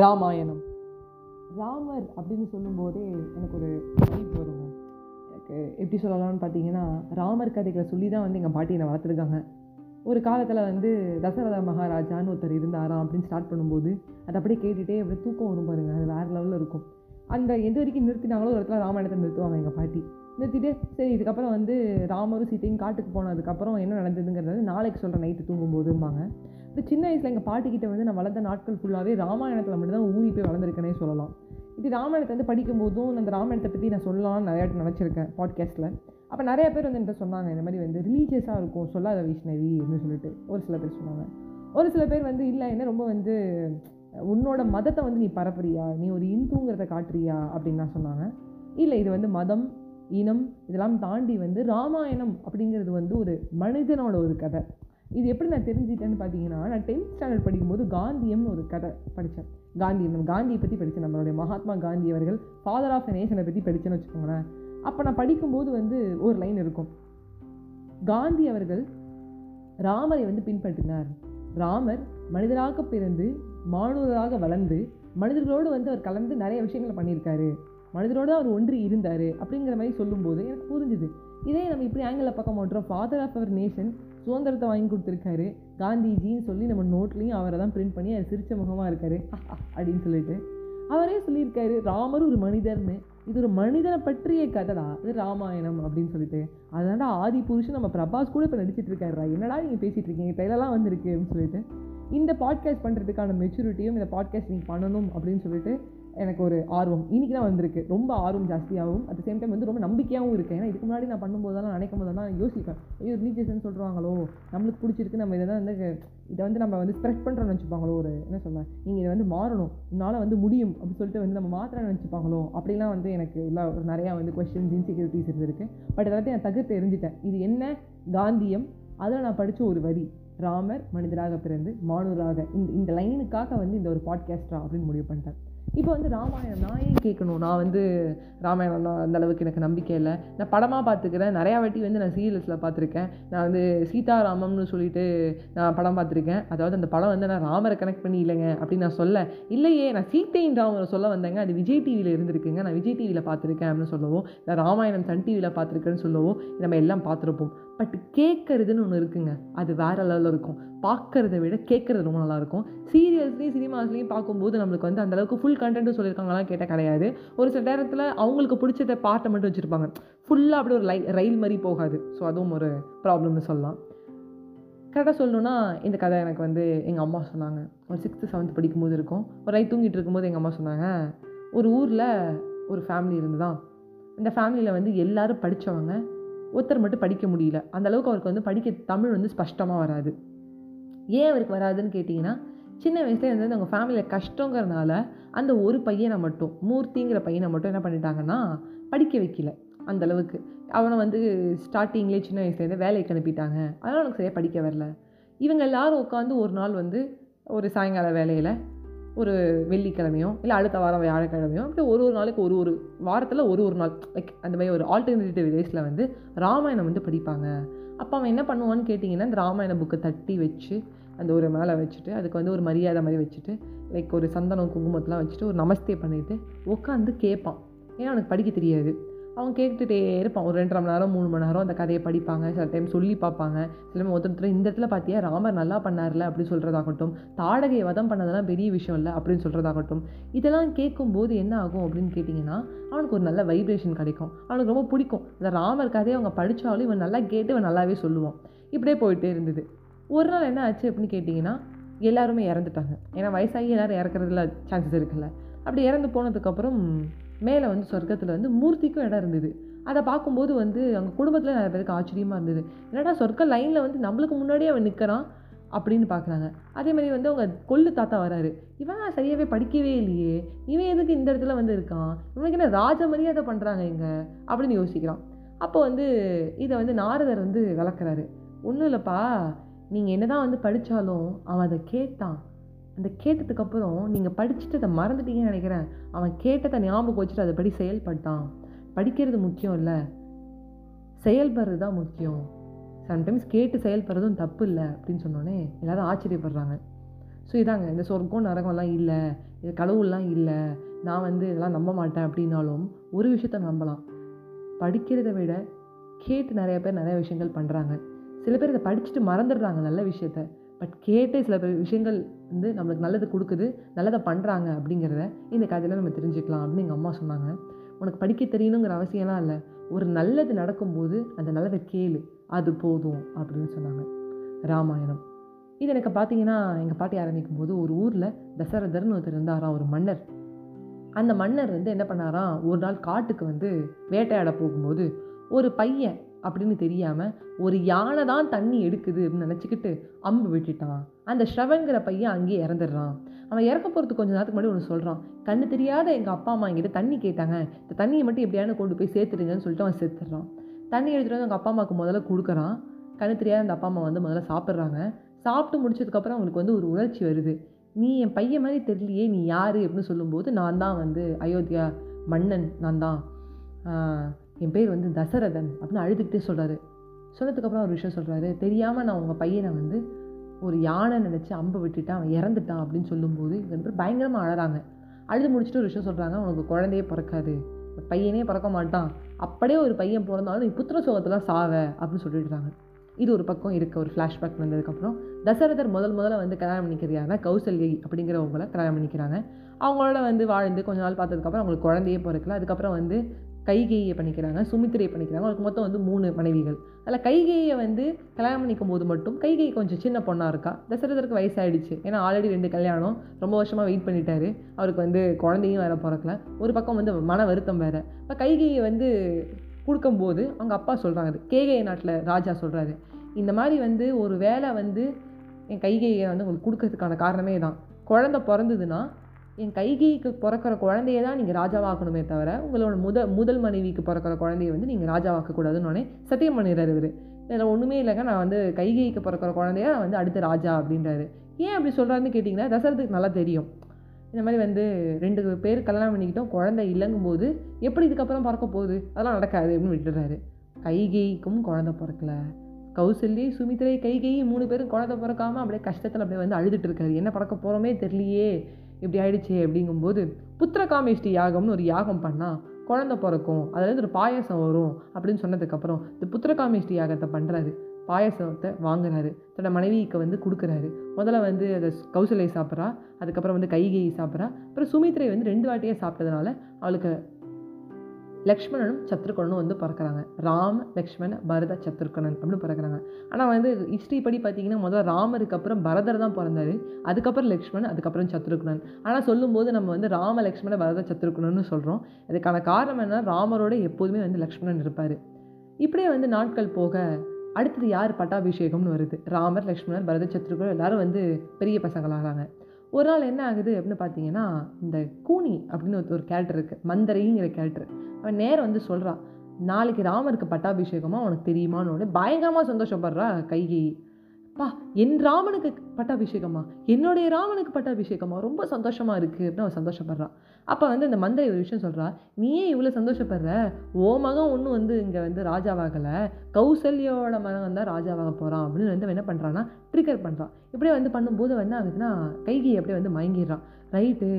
ராமாயணம். ராமர் அப்படின்னு சொல்லும்போதே எனக்கு ஒரு வைப் வருங்க. எனக்கு எப்படி சொல்லலாம்னு பார்த்தீங்கன்னா ராமர் கதைகளை சொல்லி தான் வந்து எங்கள் பாட்டி என்னை வளர்த்துருக்காங்க. ஒரு காலத்தில் வந்து தசரத மகாராஜான்னு ஒருத்தர் இருந்தாராம் அப்படின்னு ஸ்டார்ட் பண்ணும்போது அதை அப்படியே கேட்டுகிட்டே அப்படியே தூக்கம் வரும் பாருங்கள் அது வேறு லெவலில் இருக்கும். அந்த எது வரைக்கும் நிறுத்தினாங்களோ ஒரு இடத்துல ராமாயணத்தை நிறுத்துவாங்க எங்கள் பாட்டி. நிறுத்திட்டு சரி இதுக்கப்புறம் வந்து ராமரும் சீத்தையும் காட்டுக்கு போனதுக்கப்புறம் என்ன நடந்ததுங்கிறது நாளைக்கு சொல்கிற நைட்டு தூங்கும்போதும்பாங்க. இப்போ சின்ன வயசில் எங்கள் பாட்டிக்கிட்ட வந்து நான் வளர்ந்த நாட்கள் ஃபுல்லாகவே ராமாயணத்தில் மட்டும்தான் ஊறி போய் வளர்ந்துருக்கேனே சொல்லலாம். இது ராமாயணத்தை வந்து படிக்கும்போதும் அந்த ராமாயணத்தை பற்றி நான் சொல்லலாம்னு நிறையா நினச்சிருக்கேன் பாட்காஸ்ட்டில் அப்போ நிறைய பேர் வந்து என்கிட்ட சொன்னாங்க இந்த மாதிரி வந்து ரிலீஜியஸாக இருக்கும் சொல்லாத வைஷ்ணவி அப்படின்னு சொல்லிட்டு. ஒரு சில பேர் சொன்னாங்க. ஒரு சில பேர் வந்து இல்லை என்ன ரொம்ப வந்து உன்னோட மதத்தை வந்து நீ பரப்புறியா? நீ ஒரு இந்துங்கிறத காட்டுறியா? அப்படின்னு சொன்னாங்க. இல்லை இது வந்து மதம் இனம் இதெல்லாம் தாண்டி வந்து ராமாயணம் அப்படிங்கிறது வந்து ஒரு மனிதனோட ஒரு கதை. இது எப்படி நான் தெரிஞ்சுக்கிட்டேன்னு பார்த்தீங்கன்னா நான் டென்த் ஸ்டாண்டர்ட் படிக்கும்போது காந்தியம்னு ஒரு கதை படித்தேன். காந்தியம் நம்ம காந்தியை பற்றி படித்தேன் நம்மளுடைய மகாத்மா காந்தி அவர்கள் ஃபாதர் ஆஃப் நேஷனை பற்றி படித்தேன்னு வச்சுக்கோங்களேன். அப்போ நான் படிக்கும்போது வந்து ஒரு லைன் இருக்கும். காந்தி அவர்கள் ராமரை வந்து பின்பற்றினார். ராமர் மனிதராக பிறந்து மாணவராக வளர்ந்து மனிதர்களோடு வந்து அவர் கலந்து நிறைய விஷயங்களை பண்ணியிருக்காரு. மனிதரோடு அவர் ஒன்று இருந்தார் அப்படிங்கிற மாதிரி சொல்லும்போது எனக்கு புரிஞ்சுது. இதே நம்ம இப்படி ஆங்கிளில் பார்க்க மாட்டோம் ஃபாதர் ஆஃப் அவர் நேஷன் சுதந்திரத்தை வாங்கி கொடுத்துருக்காரு. காந்திஜின்னு சொல்லி நம்ம நோட்லேயும் அவரை தான் பிரிண்ட் பண்ணி அது சிரிச்ச முகமாக இருக்காரு அப்படின்னு சொல்லிட்டு. அவரே சொல்லியிருக்காரு ராமர் ஒரு மனிதர்னு. இது ஒரு மனிதனை பற்றிய கதைடா இது ராமாயணம் அப்படின்னு சொல்லிட்டு. அதனால ஆதி புருஷன் நம்ம பிரபாஸ் கூட இப்போ நடிச்சிட்டு இருக்காருடா. என்னடா நீங்கள் பேசிகிட்டு இருக்கீங்க? ட்ரெயிலெலாம் வந்திருக்கு அப்படின்னு சொல்லிட்டு. இந்த பாட்காஸ்ட் பண்ணுறதுக்கான மெச்சூரிட்டியும் இந்த பாட்காஸ்ட் நீங்கள் பண்ணணும் அப்படின்னு சொல்லிட்டு எனக்கு ஒரு ஆர்வம். இன்றைக்கி தான் வந்திருக்கு. ரொம்ப ஆர்வம் ஜாஸ்தியாகவும் அட் சேம் டைம் வந்து ரொம்ப நம்பிக்கையாகவும் இருக்குது ஏன்னா இதுக்கு முன்னாடி நான் பண்ணும்போதெல்லாம் நினைக்கும் போதெல்லாம் யோசிப்பேன். ஐயோ ரிலீஜியஸ்ன்னு சொல்கிறாங்களோ நம்மளுக்கு பிடிச்சிருக்கு. நம்ம இதை தான் வந்து இதை வந்து நம்ம வந்து ஸ்ப்ரெட் பண்ணுறோம்னு வச்சுப்பாங்களோ ஒரு என்ன சொல்ல நீங்கள் இதை வந்து மாறணும். உன்னால் வந்து முடியும். அப்படின்னு சொல்லிட்டு வந்து நம்ம மாத்திரம் நினச்சிப்பாங்களோ? அப்படிலாம் வந்து எனக்கு இல்லை ஒரு நிறையா வந்து கொஸ்டின்ஸ் இன்செக்யூரிட்டிஸ் இருந்திருக்கு. பட் எல்லாத்தையும் நான் தகுத்து தெரிஞ்சுட்டேன். இது என்ன? காந்தியம். அதில் நான் படித்த ஒரு வரி. ராமர் மனிதராக பிறந்து மாணவராக இந்த இந்த லைனுக்காக வந்து இந்த ஒரு பாட்காஸ்டா அப்படின்னு முடிவு பண்ணிட்டேன். இப்போ வந்து ராமாயணம் நான் ஏன் கேட்கணும்? நான் வந்து ராமாயணம் அந்த அளவுக்கு எனக்கு நம்பிக்கை இல்லை. நான் படமாக பார்த்துக்கிறேன். நிறையா வாட்டி வந்து நான் சீரியல்ஸில் பார்த்துருக்கேன். நான் வந்து சீதாராமம்னு சொல்லிட்டு நான் படம் பார்த்துருக்கேன். அதாவது அந்த படம் வந்து நான் ராமரை கனெக்ட் பண்ணி இல்லைங்க அப்படின்னு நான் சொல்ல. இல்லையே நான் சீத்தையின் ராமரை சொல்ல வந்தேங்க. அது விஜய் டிவியில் இருந்திருக்குங்க. நான் விஜய் டிவியில் பார்த்துருக்கேன் அப்படின்னு சொல்லவும் நான் ராமாயணம் சன் டிவியில் பார்த்துருக்கேன்னு சொல்லவும் நம்ம எல்லாம் பார்த்துருப்போம். பட் கேட்குறதுன்னு ஒன்று இருக்குங்க. அது வேறு லெவலில் இருக்கும். பார்க்குறத விட கேட்குறது ரொம்ப நல்லாயிருக்கும் சீரியல்ஸ்லேயும் சினிமாஸ்லேயும் பார்க்கும்போது நம்மளுக்கு வந்து அந்தளவுக்கு ஃபுல் கண்டென்ட்டும் சொல்லியிருக்காங்களாம் கேட்டால் கிடையாது. ஒரு சில நேரத்தில் அவங்களுக்கு பிடிச்சத பாட்டை மட்டும் வச்சுருப்பாங்க. ஃபுல்லாக அப்படி ஒரு லை ரயில் மாதிரி போகாது. ஸோ அதுவும் ஒரு ப்ராப்ளம்னு சொல்லலாம். கரெக்டாக சொல்லணுன்னா இந்த கதை எனக்கு வந்து எங்கள் அம்மா சொன்னாங்க. ஒரு சிக்ஸ்த்து செவன்த் படிக்கும்போது இருக்கும். ஒரு ரைட் தூங்கிட்டு இருக்கும்போது எங்கள் அம்மா சொன்னாங்க ஒரு ஊரில் ஒரு ஃபேமிலி இருந்துதான். அந்த ஃபேமிலியில் வந்து எல்லோரும் படித்தவங்க ஒருத்தர் மட்டும் படிக்க முடியல. அந்த அளவுக்கு அவருக்கு வந்து படிக்க தமிழ் வந்து ஸ்பஷ்டமாக வராது. ஏன் அவருக்கு வராதுன்னு கேட்டிங்கன்னா சின்ன வயசுல வந்து அவங்க ஃபேமிலியில் கஷ்டங்கிறனால அந்த ஒரு பையனை மட்டும் மூர்த்திங்கிற பையனை மட்டும் என்ன பண்ணிட்டாங்கன்னா படிக்க வைக்கல. அந்த அளவுக்கு. அவனை வந்து ஸ்டார்டிங்லேயே சின்ன வயசுலேருந்து வேலைக்கு அனுப்பிட்டாங்க. அதனால் அவனுக்கு சரியாக படிக்க வரல. இவங்க எல்லாரும் உட்காந்து ஒரு நாள் வந்து ஒரு சாயங்கால வேலையில் ஒரு வெள்ளிக்கிழமையோ இல்லை அடுத்த வாரம் வியாழக்கிழமையோ அப்படி ஒரு ஒரு நாளைக்கு ஒரு ஒரு வாரத்தில் ஒரு ஒரு நாள் லைக் அந்த மாதிரி ஒரு ஆல்டர்னேட்டிவ் டேஸில் வந்து ராமாயணம் வந்து படிப்பாங்க. அப்போ அவன் என்ன பண்ணுவான்னு கேட்டிங்கன்னா அந்த ராமாயண புக்கை தட்டி வச்சு அந்த ஒரு மேலே வச்சுட்டு அதுக்கு வந்து ஒரு மரியாதை மாதிரி வச்சுட்டு லைக் ஒரு சந்தனம் குங்குமத்தெலாம் வச்சுட்டு ஒரு நமஸ்தே பண்ணிவிட்டு உட்காந்து கேட்பான். ஏன்னா அவனுக்கு படிக்க தெரியாது. அவன் கேட்டுகிட்டே இருப்பான். ஒரு ரெண்டரை மணி நேரம் மூணு மணி நேரம் அந்த கதையை படிப்பாங்க. சில டைம் சொல்லி பார்ப்பாங்க. சில டைம் ஒருத்தர் இந்த இடத்துல பார்த்தியா ராமர் நல்லா பண்ணார்ல அப்படின்னு சொல்கிறதாகட்டும் தாடகையை வதம் பண்ணதெல்லாம் பெரிய விஷயம் இல்லை அப்படின்னு சொல்கிறதாகட்டும் இதெல்லாம் கேட்கும்போது என்ன ஆகும் அப்படின்னு கேட்டிங்கன்னா அவனுக்கு ஒரு நல்ல வைப்ரேஷன் கிடைக்கும். அவனுக்கு ரொம்ப பிடிக்கும். இந்த ராமர் கதையை அவங்க படித்தாலும் இவன் நல்லா கேட்டு இவன் நல்லாவே சொல்லுவான். இப்படியே போயிட்டே இருந்தது. ஒரு நாள் என்ன ஆச்சு அப்படின்னு கேட்டிங்கன்னா எல்லாருமே இறந்துட்டாங்க. ஏன்னா வயசாகி எல்லோரும் இறக்குறதுல சான்சஸ் இருக்குல்ல. அப்படி இறந்து போனதுக்கப்புறம் மேலே வந்து சொர்க்கத்தில் வந்து மூர்த்திக்கும் இடம் இருந்தது. அதை பார்க்கும்போது வந்து அவங்க குடும்பத்தில் நிறைய பேருக்கு ஆச்சரியமாக இருந்தது. என்னடா சொர்க்க லைனில் வந்து நம்மளுக்கு முன்னாடியே அவன் நிற்கிறான் அப்படின்னு பார்க்குறாங்க. அதே மாதிரி வந்து அவங்க கொள்ளு தாத்தா வராரு. இவன் சரியாகவே படிக்கவே இல்லையே. இவன் எதுக்கு இந்த இடத்துல வந்து இருக்கான்? இவனுக்கு என்ன ராஜ மரியாதை பண்ணுறாங்க இங்கே அப்படின்னு யோசிக்கிறான். அப்போ வந்து இதை வந்து நாரதர் வந்து விளக்குறாரு. ஒன்றும் இல்லைப்பா. நீங்கள் என்ன தான் வந்து படித்தாலும் அவன் அதை கேட்டான். அந்த கேட்டதுக்கப்புறம் நீங்கள் படிச்சுட்டு அதை மறந்துட்டீங்கன்னு நினைக்கிறேன். அவன் கேட்டதை ஞாபகம் வச்சுட்டு அதை படி செயல்பட்டான். படிக்கிறது முக்கியம் இல்லை. செயல்படுறது தான் முக்கியம். சம்டைம்ஸ் கேட்டு செயல்படுறதும் தப்பு இல்லை அப்படின்னு சொன்னோன்னே எல்லோரும் ஆச்சரியப்படுறாங்க. ஸோ இதாங்க இந்த சொர்க்கம் நரகம்லாம் இல்லை. இது கடவுள்லாம் இல்லை. நான் வந்து இதெல்லாம் நம்ப மாட்டேன் அப்படின்னாலும் ஒரு விஷயத்த நம்பலாம். படிக்கிறத விட கேட்டு நிறைய பேர் நிறைய விஷயங்கள் பண்ணுறாங்க சில பேர் இதை படிச்சுட்டு மறந்துடுறாங்க நல்ல விஷயத்த. பட் கேட்டே சில விஷயங்கள் வந்து நம்மளுக்கு நல்லது கொடுக்குது நல்லதை பண்ணுறாங்க அப்படிங்கிறத இந்த கதையில் நம்ம தெரிஞ்சுக்கலாம் அப்படின்னு எங்கள் அம்மா சொன்னாங்க. உனக்கு படிக்க தெரியணுங்கிற அவசியம்லாம் இல்லை. ஒரு நல்லது நடக்கும்போது அந்த நல்லதை கேளு அது போதும் அப்படின்னு சொன்னாங்க. ராமாயணம். இது எனக்கு பார்த்தீங்கன்னா எங்கள் பாட்டி ஆரம்பிக்கும் போது ஒரு ஊரில் தசரதர்னு ஒருத்தர் இருந்தாராம் ஒரு மன்னர். அந்த மன்னர் வந்து என்ன பண்ணாராம் ஒரு நாள் காட்டுக்கு வந்து வேட்டையாட போகும்போது ஒரு பையன் அப்படின்னு தெரியாமல் ஒரு யானை தான் தண்ணி எடுக்குது அப்படின்னு நினச்சிக்கிட்டு அம்பு விட்டுட்டான். அந்த ஸ்ரவன்கிற பையன் அங்கேயே இறந்துடுறான். அவன் இறக்க போகிறதுக்கு கொஞ்சம் நேரத்துக்கு முன்னாடி ஒன்று சொல்கிறான் கண்ணு தெரியாத எங்கள் அப்பா அம்மா என்கிட்ட தண்ணி கேட்டாங்க. இந்த தண்ணியை மட்டும் எப்படியான கொண்டு போய் சேர்த்துடுங்கன்னு சொல்லிட்டு அவன் சேர்த்துடுறான். தண்ணி எடுத்துகிட்டு வந்து அவங்க அப்பா அம்மாவுக்கு முதல்ல கொடுக்குறான். கண்ணு தெரியாத அந்த அப்பா அம்மா வந்து முதல்ல சாப்பிட்றாங்க. சாப்பிட்டு முடிச்சதுக்கப்புறம் அவங்களுக்கு வந்து ஒரு உணர்ச்சி வருது. நீ என் பையன் மாதிரி தெரியலையே நீ யார் அப்படின்னு சொல்லும்போது நான் தான் வந்து அயோத்தியா மன்னன் நான் தான். என் பேர் வந்து தசரதன் அப்படின்னு அழுதுகிட்டே சொல்கிறாரு சொன்னதுக்கப்புறம் ஒரு விஷயம் சொல்கிறாரு தெரியாமல் நான் உங்கள் பையனை வந்து ஒரு யானை நினச்சி அம்பை விட்டுட்டான் அவன் இறந்துட்டான் அப்படின்னு சொல்லும்போது இங்கே ரெண்டு பயங்கரமாக அழகாங்க அழுது முடிச்சுட்டு ஒரு விஷயம் சொல்கிறாங்க உனக்கு குழந்தையே பிறக்காது. பையனே பிறக்க மாட்டான். அப்படியே ஒரு பையன் பிறந்தாலும் நீ புத்திர சோகத்தில் சாவ அப்படின்னு சொல்லிடுறாங்க. இது ஒரு பக்கம் இருக்க. ஒரு ஃப்ளாஷ்பேக் வந்ததுக்கப்புறம் தசரதர் முதல் முதல்ல வந்து கல்யாணம் பண்ணிக்கிறாங்க கௌசல்யை அப்படிங்கிறவங்கள கல்யாணம் பண்ணிக்கிறாங்க. அவங்களோட வந்து வாழ்ந்து கொஞ்ச நாள் பார்த்ததுக்கப்புறம் அவங்களுக்கு குழந்தையே பிறக்கல. அதுக்கப்புறம் வந்து கைகேயை பண்ணிக்கிறாங்க சுமித்திரையை பண்ணிக்கிறாங்க. அவருக்கு மொத்தம் வந்து மூணு மனைவிகள். அதில் கைகேயை வந்து கல்யாணம் பண்ணிக்கும் போது மட்டும் கைகை கொஞ்சம் சின்ன பொண்ணாக இருக்கா? தசரதருக்கு வயசாகிடுச்சு ஏன்னா ஆல்ரெடி ரெண்டு கல்யாணம் ரொம்ப வருஷமாக வெயிட் பண்ணிட்டாரு. அவருக்கு வந்து குழந்தையும் வேற பிறக்கல. ஒரு பக்கம் வந்து மன வருத்தம் வேறு. இப்போ கைகையை வந்து கொடுக்கும்போது அவங்க அப்பா சொல்கிறாங்க கேகை நாட்டில் ராஜா சொல்கிறாரு இந்த மாதிரி வந்து ஒரு வேலை வந்து என் கைகையை வந்து உங்களுக்கு கொடுக்கறதுக்கான காரணமே தான் குழந்த பிறந்ததுன்னா என் கைகைக்கு பிறக்கிற குழந்தைய தான் நீங்கள் ராஜாவாக்கணுமே தவிர உங்களோட முத முதல் மனைவிக்கு பிறக்கிற குழந்தைய வந்து நீங்கள் ராஜாவாக்கக்கூடாதுன்னு உடனே சத்தியம் பண்ணிடுறாரு இவர். இதில் ஒன்றுமே இல்லைங்க நான் வந்து கைகைக்கு பிறக்கிற குழந்தைய நான் வந்து அடுத்து ராஜா அப்படின்றாரு. ஏன் அப்படி சொல்கிறாருன்னு கேட்டிங்கன்னா தசரத்துக்கு நல்லா தெரியும். இந்த மாதிரி வந்து ரெண்டு பேர் கல்யாணம் பண்ணிக்கிட்டோம் குழந்தை இல்லைங்கும் போது எப்படி இதுக்கப்புறம் பிறக்க போகுது? அதெல்லாம் நடக்காது அப்படின்னு விட்டுறாரு கைகைக்கும் குழந்தை பிறக்கல. கௌசல்லி சுமித்ரை கைகை மூணு பேரும் குழந்தை பிறக்காமல் அப்படியே கஷ்டத்தில் அப்படியே வந்து அழுதுட்டு இருக்காரு. என்ன பறக்க போகிறோமே தெரியலையே. இப்படி ஆயிடுச்சே அப்படிங்கும்போது புத்திரகாமேஷ்டி யாகம்னு ஒரு யாகம் பண்ணால் குழந்தை பிறக்கும். அதுலேருந்து ஒரு பாயசம் வரும் அப்படின்னு சொன்னதுக்கப்புறம் இந்த புத்திரகாமேஷ்டி யாகத்தை பண்ணுறாரு பாயசத்தை வாங்குறாரு. தன்னோட மனைவிக்கு வந்து கொடுக்குறாரு. முதல்ல வந்து அதை கௌசலை சாப்பிட்றா. அதுக்கப்புறம் வந்து கைகை சாப்பிட்றா. அப்புறம் சுமித்ரை வந்து ரெண்டு வாட்டியே சாப்பிட்டதுனால அவளுக்கு லக்ஷ்மணனும் சத்ருகனும் வந்து பிறக்கிறாங்க. ராம லக்ஷ்மண் பரத சத்ருகனன் அப்படின்னு பிறக்கிறாங்க. ஆனால் வந்து ஹிஸ்ட்ரி படி பார்த்தீங்கன்னா முதல்ல ராமருக்கு அப்புறம் பரதர் தான் பிறந்தாரு. அதுக்கப்புறம் லக்ஷ்மண் அதுக்கப்புறம் சத்ருகுணன் ஆனால் சொல்லும்போது நம்ம வந்து ராம லக்ஷ்மண பரத சத்ருகுணன்னு சொல்கிறோம் இதுக்கான காரணம் என்ன ராமரோட எப்போதுமே வந்து லக்ஷ்மணன் இருப்பார். இப்படியே வந்து நாட்கள் போக அடுத்தது யார் பட்டாபிஷேகம்னு வருது. ராமர் லக்ஷ்மணர் பரத சத்ருகன் எல்லாரும் வந்து பெரிய பசங்களாகிறாங்க. ஒரு நாள் என்ன ஆகுது அப்படின்னு பார்த்தீங்கன்னா இந்த கூனி அப்படின்னு ஒரு கேரக்டர் இருக்குது மந்தரைங்கிற கேரக்டர் அவன் நேரம் வந்து சொல்கிறான் நாளைக்கு ராமருக்கு பட்டாபிஷேகமா உனக்கு தெரியுமான்னு உடனே பயங்கரமாக சந்தோஷப்படுறா கைகி. பா என் ராமனுக்கு பட்டாபிஷேகமா? என்னுடைய ராமனுக்கு பட்டாபிஷேகமா? ரொம்ப சந்தோஷமாக இருக்குது அப்படின்னு அவன் சந்தோஷப்படுறான். அப்போ வந்து இந்த மந்திரி ஒரு விஷயம் சொல்கிறா நீயே இவ்வளோ சந்தோஷப்படுற? ஓ மகன் ஒன்றும் வந்து இங்கே வந்து ராஜாவாகலை. கௌசல்யோட மகன் தான் ராஜாவாக போகிறான் அப்படின்னு வந்து என்ன பண்ணுறான்னா ட்ரிகர் பண்ணுறான் இப்படியே வந்து பண்ணும்போது வந்து ஆகுதுன்னா கைகி அப்படியே வந்து மயங்கிடுறான். ரைட்டு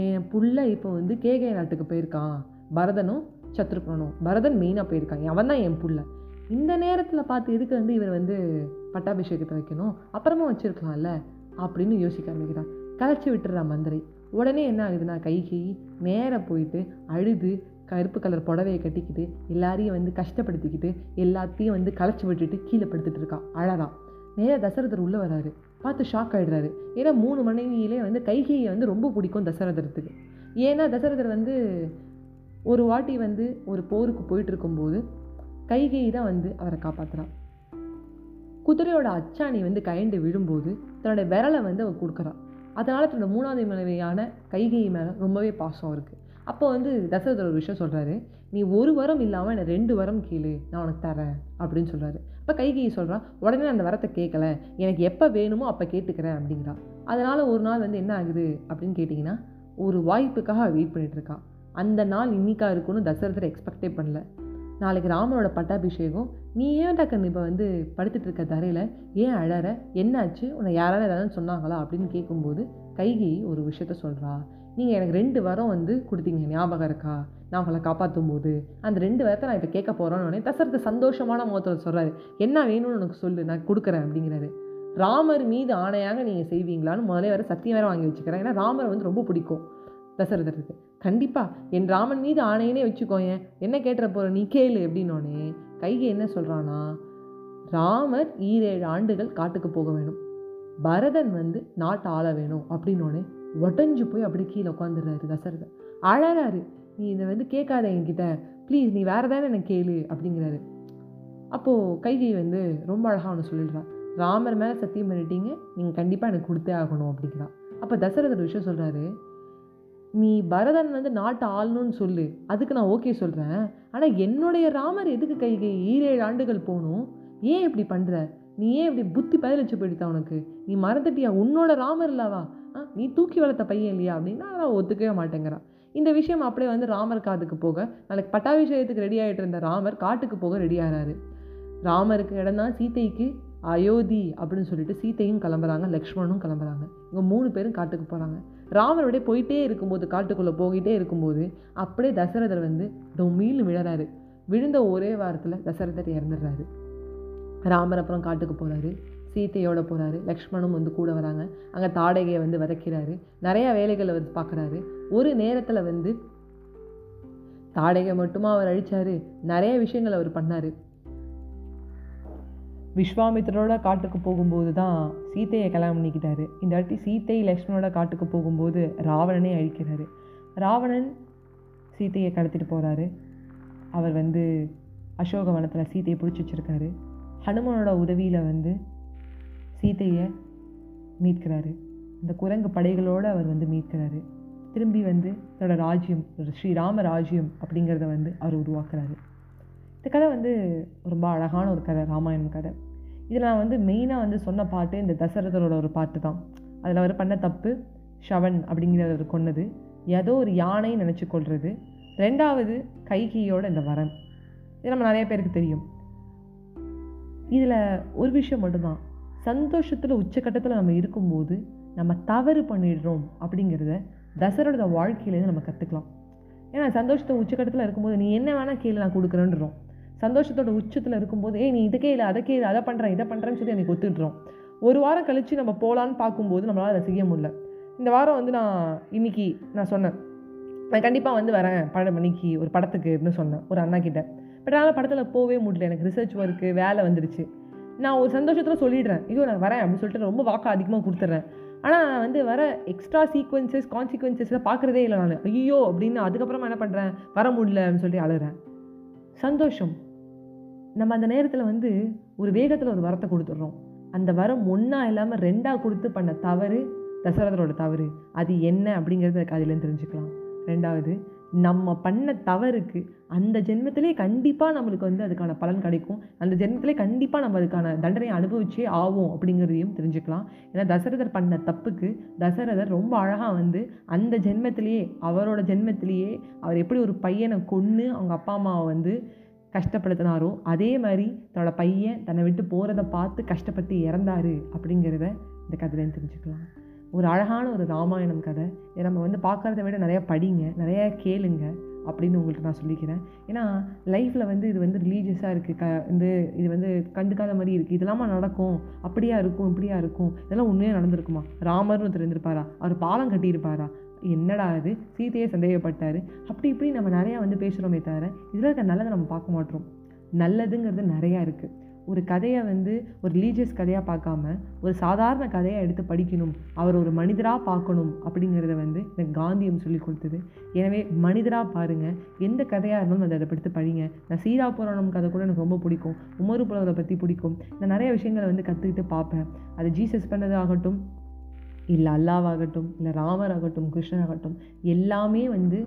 என் புள்ள இப்போ வந்து கேகே நாட்டுக்கு போயிருக்கான். பரதனும் சத்ருகனும் பரதன் மெயினாக போயிருக்காங்க. அவன் தான் என் புள்ள. இந்த நேரத்தில் பார்த்து எதுக்கு வந்து இவர் வந்து பட்டாபிஷேகத்தை வைக்கணும்? அப்புறமா வச்சுருக்கலாம்ல? அப்படின்னு யோசிக்க ஆரம்பிக்கிறான். கலைச்சி விட்டுறா மந்திரி. உடனே என்ன ஆகுதுன்னா கைகி நேராக போயிட்டு அழுது கருப்பு கலர் புடவையை கட்டிக்கிட்டு எல்லாரையும் வந்து கஷ்டப்படுத்திக்கிட்டு எல்லாத்தையும் வந்து களைச்சி விட்டுட்டு கீழே படுத்துட்டு இருக்கா. அழறான். நேராக தசரதர் உள்ளே வராரு. பார்த்து ஷாக் ஆகிடுறாரு ஏன்னா மூணு மனைவியிலே வந்து கைகையை வந்து ரொம்ப பிடிக்கும் தசரதரத்துக்கு. ஏன்னா தசரதர் வந்து ஒரு வாட்டி வந்து ஒரு போருக்கு போயிட்டு இருக்கும்போது கைகை தான் வந்து அவரை காப்பாற்றுறான் குதிரையோட அச்சாணி வந்து கயண்டு விழும்போது தன்னோட விரலை வந்து அவள் கொடுக்குறான் அதனால் தன்னோட மூணாவது மனைவியான கைகை மேலே ரொம்பவே பாசம் இருக்குது அப்போ வந்து தசரதர் ஒரு விஷயம் சொல்கிறாரு நீ ஒரு வரம் இல்லாமல் என்னை ரெண்டு வரம் கீழே நான் உனக்கு தரேன் அப்படின்னு சொல்கிறாரு அப்போ கைகையை சொல்கிறான் உடனே அந்த வரத்தை கேட்கல எனக்கு எப்போ வேணுமோ அப்போ கேட்டுக்கிறேன் அப்படிங்கிறா. அதனால் ஒரு நாள் வந்து என்ன ஆகுது அப்படின்னு கேட்டிங்கன்னா ஒரு வாய்ப்புக்காக வெயிட் பண்ணிகிட்ருக்கான் அந்த நாள் இன்னிக்கா இருக்கும்னு தசரதர் எக்ஸ்பெக்டே பண்ணல. நாளைக்கு ராமனோட பட்டாபிஷேகம். நீ ஏன் டக்குன்னு இப்போ வந்து படுத்துட்டு இருக்க தரையில்? ஏன் அழற? என்னாச்சு? உன்னை யாராவது ஏதாவது சொன்னாங்களா? அப்படின்னு கேட்கும்போது கைகி ஒரு விஷயத்த சொல்கிறா நீங்கள் எனக்கு ரெண்டு வாரம் வந்து கொடுத்தீங்க ஞாபகம் இருக்கா? நான் உங்களை காப்பாற்றும் போது அந்த ரெண்டு வாரத்தை நான் இப்போ கேட்க போகிறோன்னு உடனே தசரத்து சந்தோஷமான முகத்தில் சொல்கிறாரு என்ன வேணும்னு உனக்கு சொல்லு நான் கொடுக்குறேன் அப்படிங்கிறாரு. ராமர் மீது ஆணையாக நீங்கள் செய்வீங்களான்னு முதலே வர சத்தியம் வேறு வாங்கி வச்சுக்கிறேன் ஏன்னா ராமரை வந்து ரொம்ப பிடிக்கும். தசரதருக்கு கண்டிப்பாக என் ராமன் மீது ஆணையனே வச்சுக்கோயேன். என்ன கேட்டுற போகிற நீ கேளு அப்படின்னோடனே கைகை என்ன சொல்கிறானா ராமர் ஈரேழு ஆண்டுகள் காட்டுக்கு போக வேணும். பரதன் வந்து நாட்டை ஆள வேணும். அப்படின்னோடனே உடஞ்சு போய் அப்படி கீழே உட்காந்துடுறாரு தசரதர். அழறாரு நீ இதை வந்து கேட்காத என்கிட்ட. ப்ளீஸ் நீ வேறு தானே எனக்கு கேளு. அப்படிங்கிறாரு. அப்போது கைகை வந்து ரொம்ப அழகாக ஒன்று சொல்லிடுறா. ராமர் மேலே சத்தியம் பண்ணிட்டீங்க. நீங்கள் கண்டிப்பாக எனக்கு கொடுத்தே ஆகணும். அப்படிங்கிறா. அப்போ தசரதர் விஷயம் சொல்கிறாரு நீ பரதன் வந்து நாட்டை ஆளணும்னு சொல்லு. அதுக்கு நான் ஓகே சொல்கிறேன் ஆனால் என்னுடைய ராமர் எதுக்கு கைகை ஈரேழு ஆண்டுகள் போகணும்? ஏன் இப்படி பண்ணுற நீ ஏன் இப்படி புத்தி பதிலச்சு போயிடுதா உனக்கு? நீ மறந்துட்டியா? உன்னோட ராமர் இல்லவா? ஆ நீ தூக்கி வளர்த்த பையன் இல்லையா? அப்படின்னா நான் ஒத்துக்கவே மாட்டேங்கிறான். இந்த விஷயம் அப்படியே வந்து ராமர் காதுக்கு போக நாளைக்கு பட்டாபிஷேகத்துக்கு ரெடி ஆகிட்டு இருந்த ராமர் காட்டுக்கு போக ரெடி ஆகிறாரு ராமருக்கு இடம் தான் சீதைக்கு அயோத்தி அப்படின்னு சொல்லிட்டு சீத்தையும் கிளம்புறாங்க லக்ஷ்மணும் கிளம்புறாங்க. இவங்க மூணு பேரும் காட்டுக்கு போகிறாங்க ராமருடைய போயிட்டே இருக்கும்போது காட்டுக்குள்ளே போகிட்டே இருக்கும்போது அப்படியே தசரதர் வந்து டொமீல்னு விழறாரு. விழுந்த ஒரே வாரத்தில் தசரதர் இறந்துடுறாரு. ராமர் அப்புறம் காட்டுக்கு போகிறாரு சீத்தையோட போகிறாரு லக்ஷ்மணும் வந்து கூட வராங்க. அங்கே தாடகையை வந்து விதைக்கிறாரு. நிறையா வேலைகளை வந்து பார்க்குறாரு. ஒரு நேரத்தில் வந்து தாடகை மட்டுமா அவர் அழித்தார் நிறைய விஷயங்கள் அவர் பண்ணார். விஸ்வாமித்திரோட காட்டுக்கு போகும்போது தான் சீத்தையை கல்யாணம் பண்ணிக்கிட்டாரு. இந்த வாட்டி சீத்தை லக்ஷ்மணோட காட்டுக்கு போகும்போது ராவணனே அழிக்கிறாரு. ராவணன் சீத்தையை கடத்திட்டு போகிறாரு அவர் வந்து அசோக வனத்தில் சீத்தையை பிடிச்சி வச்சிருக்காரு. ஹனுமனோட உதவியில் வந்து சீத்தையை மீட்கிறாரு. இந்த குரங்கு படைகளோடு அவர் வந்து மீட்கிறாரு. திரும்பி வந்து தன்னோட ராஜ்யம் ஸ்ரீராம ராஜ்யம் அப்படிங்கிறத வந்து அவர் உருவாக்குறாரு. இந்த கதை வந்து ரொம்ப அழகான ஒரு கதை ராமாயணம் கதை. இதில் நான் வந்து மெயினாக வந்து சொன்ன பாட்டு இந்த தசரதரோட ஒரு பாட்டு தான். அதில் அவர் பண்ண தப்பு ஷவன் அப்படிங்கிறவர் கொன்னது. ஏதோ ஒரு யானை நினச்சி கொள்வது ரெண்டாவது கைகியோட இந்த வரம் இது நம்ம நிறைய பேருக்கு தெரியும். இதில் ஒரு விஷயம் மட்டும்தான். சந்தோஷத்தில் உச்சக்கட்டத்தில் நம்ம இருக்கும்போது நம்ம தவறு பண்ணிடுறோம் அப்படிங்கிறத தசரோட வாழ்க்கையிலேருந்து நம்ம கற்றுக்கலாம் ஏன்னா சந்தோஷத்தை உச்சக்கட்டத்தில் இருக்கும்போது நீ என்ன வேணால் கீழே நான் கொடுக்குறேன்றோம். சந்தோஷத்தோட உச்சத்தில் இருக்கும்போது ஏய் நீ இதுக்கே இல்லை அதை இல்லை அதை பண்ணுறேன் இதை பண்ணுறேன்னு சொல்லி எனக்கு ஒத்துட்டுறோம் ஒரு வாரம் கழித்து நம்ம போகலான்னு பார்க்கும்போது நம்மளால் அதை செய்ய முடியல. இந்த வாரம் வந்து நான் இன்னைக்கு நான் சொன்னேன். நான் கண்டிப்பாக வந்து வரேன் பன்னெண்டு மணிக்கு ஒரு படத்துக்கு அப்படின்னு சொன்னேன் ஒரு அண்ணா கிட்ட. பட் அதனால் படத்தில் போகவே முடியல எனக்கு ரிசர்ச் ஒர்க்கு வேலை வந்துடுச்சு நான் ஒரு சந்தோஷத்தில் சொல்லிடுறேன் ஐயோ நான் வரேன் அப்படின்னு சொல்லிட்டு ரொம்ப வாக்கு அதிகமாக கொடுத்துட்றேன். ஆனால் நான் வந்து வர எக்ஸ்ட்ரா சீக்வன்சஸ் கான்சிக்வன்சஸில் பார்க்குறதே இல்லை நான். ஐயோ அப்படின்னு அதுக்கப்புறமா என்ன பண்ணுறேன் வர முடியல அப்படின்னு சொல்லி அழுகிறேன் சந்தோஷம். நம்ம அந்த நேரத்தில் வந்து ஒரு வேகத்தில் ஒரு வரத்தை கொடுத்துட்றோம். அந்த வரம் ஒன்றா இல்லாமல் ரெண்டாக கொடுத்து பண்ண தவறு தசரதரோட தவறு. அது என்ன அப்படிங்கிறத அதுலேருந்து தெரிஞ்சுக்கலாம். ரெண்டாவது நம்ம பண்ண தவறுக்கு அந்த ஜென்மத்திலே கண்டிப்பாக நம்மளுக்கு வந்து அதுக்கான பலன் கிடைக்கும். அந்த ஜென்மத்திலே கண்டிப்பாக நம்ம அதுக்கான தண்டனையை அனுபவிச்சே ஆகும் அப்படிங்கிறதையும் தெரிஞ்சுக்கலாம். ஏன்னா தசரதர் பண்ண தப்புக்கு தசரதர் ரொம்ப அழகாக வந்து அந்த ஜென்மத்திலேயே அவரோட ஜென்மத்திலேயே அவர் எப்படி ஒரு பையனை கொன்று அவங்க அப்பா அம்மாவை வந்து கஷ்டப்படுத்தினாரோ அதே மாதிரி தன்னோட பையன் தன்னை விட்டு போகிறத பார்த்து கஷ்டப்பட்டு இறந்தாரு அப்படிங்கிறத இந்த கதையிலேருந்து தெரிஞ்சுக்கலாம். ஒரு அழகான ஒரு ராமாயணம் கதை. இதை நம்ம வந்து பார்க்குறத விட நிறையா படிங்க நிறையா கேளுங்க அப்படின்னு உங்கள்கிட்ட நான் சொல்லிக்கிறேன். ஏன்னா லைஃப்பில் வந்து இது வந்து ரிலீஜியஸாக இருக்குது க வந்து இது வந்து கண்டுக்காத மாதிரி இருக்குது இதெல்லாமா நடக்கும்? அப்படியா இருக்கும் இப்படியா இருக்கும்? இதெல்லாம் உண்மையாக நடந்திருக்குமா? ராமர்னு ஒருத்தர் இருந்திருப்பாரா? அவர் பாலம் கட்டியிருப்பாரா? என்னடா அது சீதையே சந்தேகப்பட்டார். அப்படி இப்படி நம்ம நிறையா வந்து பேசுகிறோமே தவிர இதில் இருக்க நல்லதை நம்ம பார்க்க மாட்டோம். நல்லதுங்கிறது நிறையா இருக்குது ஒரு கதையை வந்து ஒரு ரிலீஜியஸ் கதையாக பார்க்காம ஒரு சாதாரண கதையாக எடுத்து படிக்கணும். அவர் ஒரு மனிதராக பார்க்கணும் அப்படிங்கிறத வந்து எனக்கு காந்தியம் சொல்லி கொடுத்தது. எனவே மனிதராக பாருங்கள் எந்த கதையாக இருந்தாலும் அதை எடுத்து படிங்க. நான் சீரா புராணம் கதை கூட எனக்கு ரொம்ப பிடிக்கும். உமரு புலவரை பற்றி பிடிக்கும். நான் நிறைய விஷயங்களை வந்து கற்றுக்கிட்டு பார்ப்பேன். அது ஜீசஸ் பண்ணது ஆகட்டும் இல்லை அல்லாவாகட்டும் இல்லை ராமர் ஆகட்டும் கிருஷ்ணர் ஆகட்டும் எல்லாமே வந்து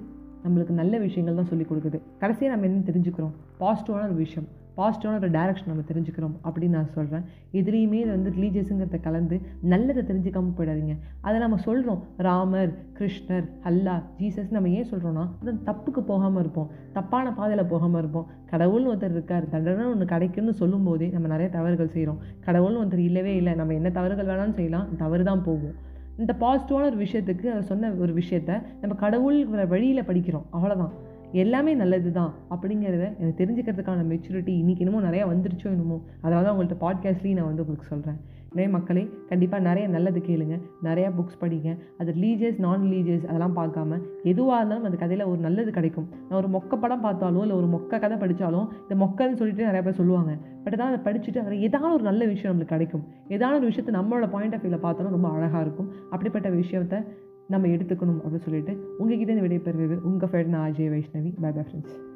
நம்மளுக்கு நல்ல விஷயங்கள் தான் சொல்லிக் கொடுக்குது. கடைசியாக நம்ம என்ன தெரிஞ்சுக்கிறோம்? பாசிட்டிவான ஒரு விஷயம் பாசிட்டிவான ஒரு டைரக்ஷன் நம்ம தெரிஞ்சுக்கிறோம் அப்படின்னு நான் சொல்கிறேன் எதுலேயுமே வந்து ரிலீஜியஸுங்கிறத கலந்து நல்லதை தெரிஞ்சுக்காமல் போயிடாதீங்க. அதை நம்ம சொல்கிறோம் ராமர் கிருஷ்ணர் அல்லா ஜீசஸ் நம்ம ஏன் சொல்கிறோன்னா அது தப்புக்கு போகாமல் இருப்போம் தப்பான பாதையில் போகாமல் இருப்போம். கடவுள்னு ஒருத்தர் இருக்கார் தண்டனை ஒன்று கிடைக்குன்னு சொல்லும்போதே நம்ம நிறைய தவறுகள் செய்கிறோம் கடவுள்னு ஒருத்தர் இல்லவே இல்லை நம்ம என்ன தவறுகள் வேணாலும் செய்யலாம் தவறு தான் போகும். இந்த பாசிட்டிவான ஒரு விஷயத்துக்கு அவர் சொன்ன ஒரு விஷயத்த நம்ம கடவுள் வழியில் படிக்கிறோம். அவ்வளோதான் எல்லாமே நல்லது தான் அப்படிங்கிறத எனக்கு தெரிஞ்சுக்கிறதுக்கான மெச்சூரிட்டி இன்றைக்கி இன்னமும் நிறையா வந்துருச்சோ என்னமோ. அதனால தான் உங்கள்கிட்ட பாட்காஸ்ட்லேயும் நான் வந்து உங்களுக்கு சொல்கிறேன் நிறைய மக்களே கண்டிப்பாக நிறைய நல்லது கேளுங்க. நிறையா புக்ஸ் படிங்க. அது லீஜியஸ் நான் லீஜியஸ் அதெல்லாம் பார்க்காம எதுவாக இருந்தாலும் அந்த கதையில் ஒரு நல்லது கிடைக்கும். நான் ஒரு மொக்க படம் பார்த்தாலோ இல்லை ஒரு மொக்க கதை படித்தாலும் இந்த மொக்கன்னு சொல்லிட்டு நிறைய பேர் சொல்லுவாங்க. பட் தான் அதை படிச்சுட்டு அதில் ஏதாவது ஒரு நல்ல விஷயம் நம்மளுக்கு கிடைக்கும். ஏதாவது ஒரு விஷயத்தை நம்மளோட பாயிண்ட் ஆஃப் வியூவில் பார்த்தாலும் ரொம்ப அழகாக இருக்கும். அப்படிப்பட்ட விஷயத்தை நம்ம எடுத்துக்கணும் அப்படின்னு சொல்லிட்டு உங்ககிட்ட இந்த விடைபெறுவது உங்கள் ஃப்ரெண்ட் நான் Ajay Vaishnavi. Bye bye friends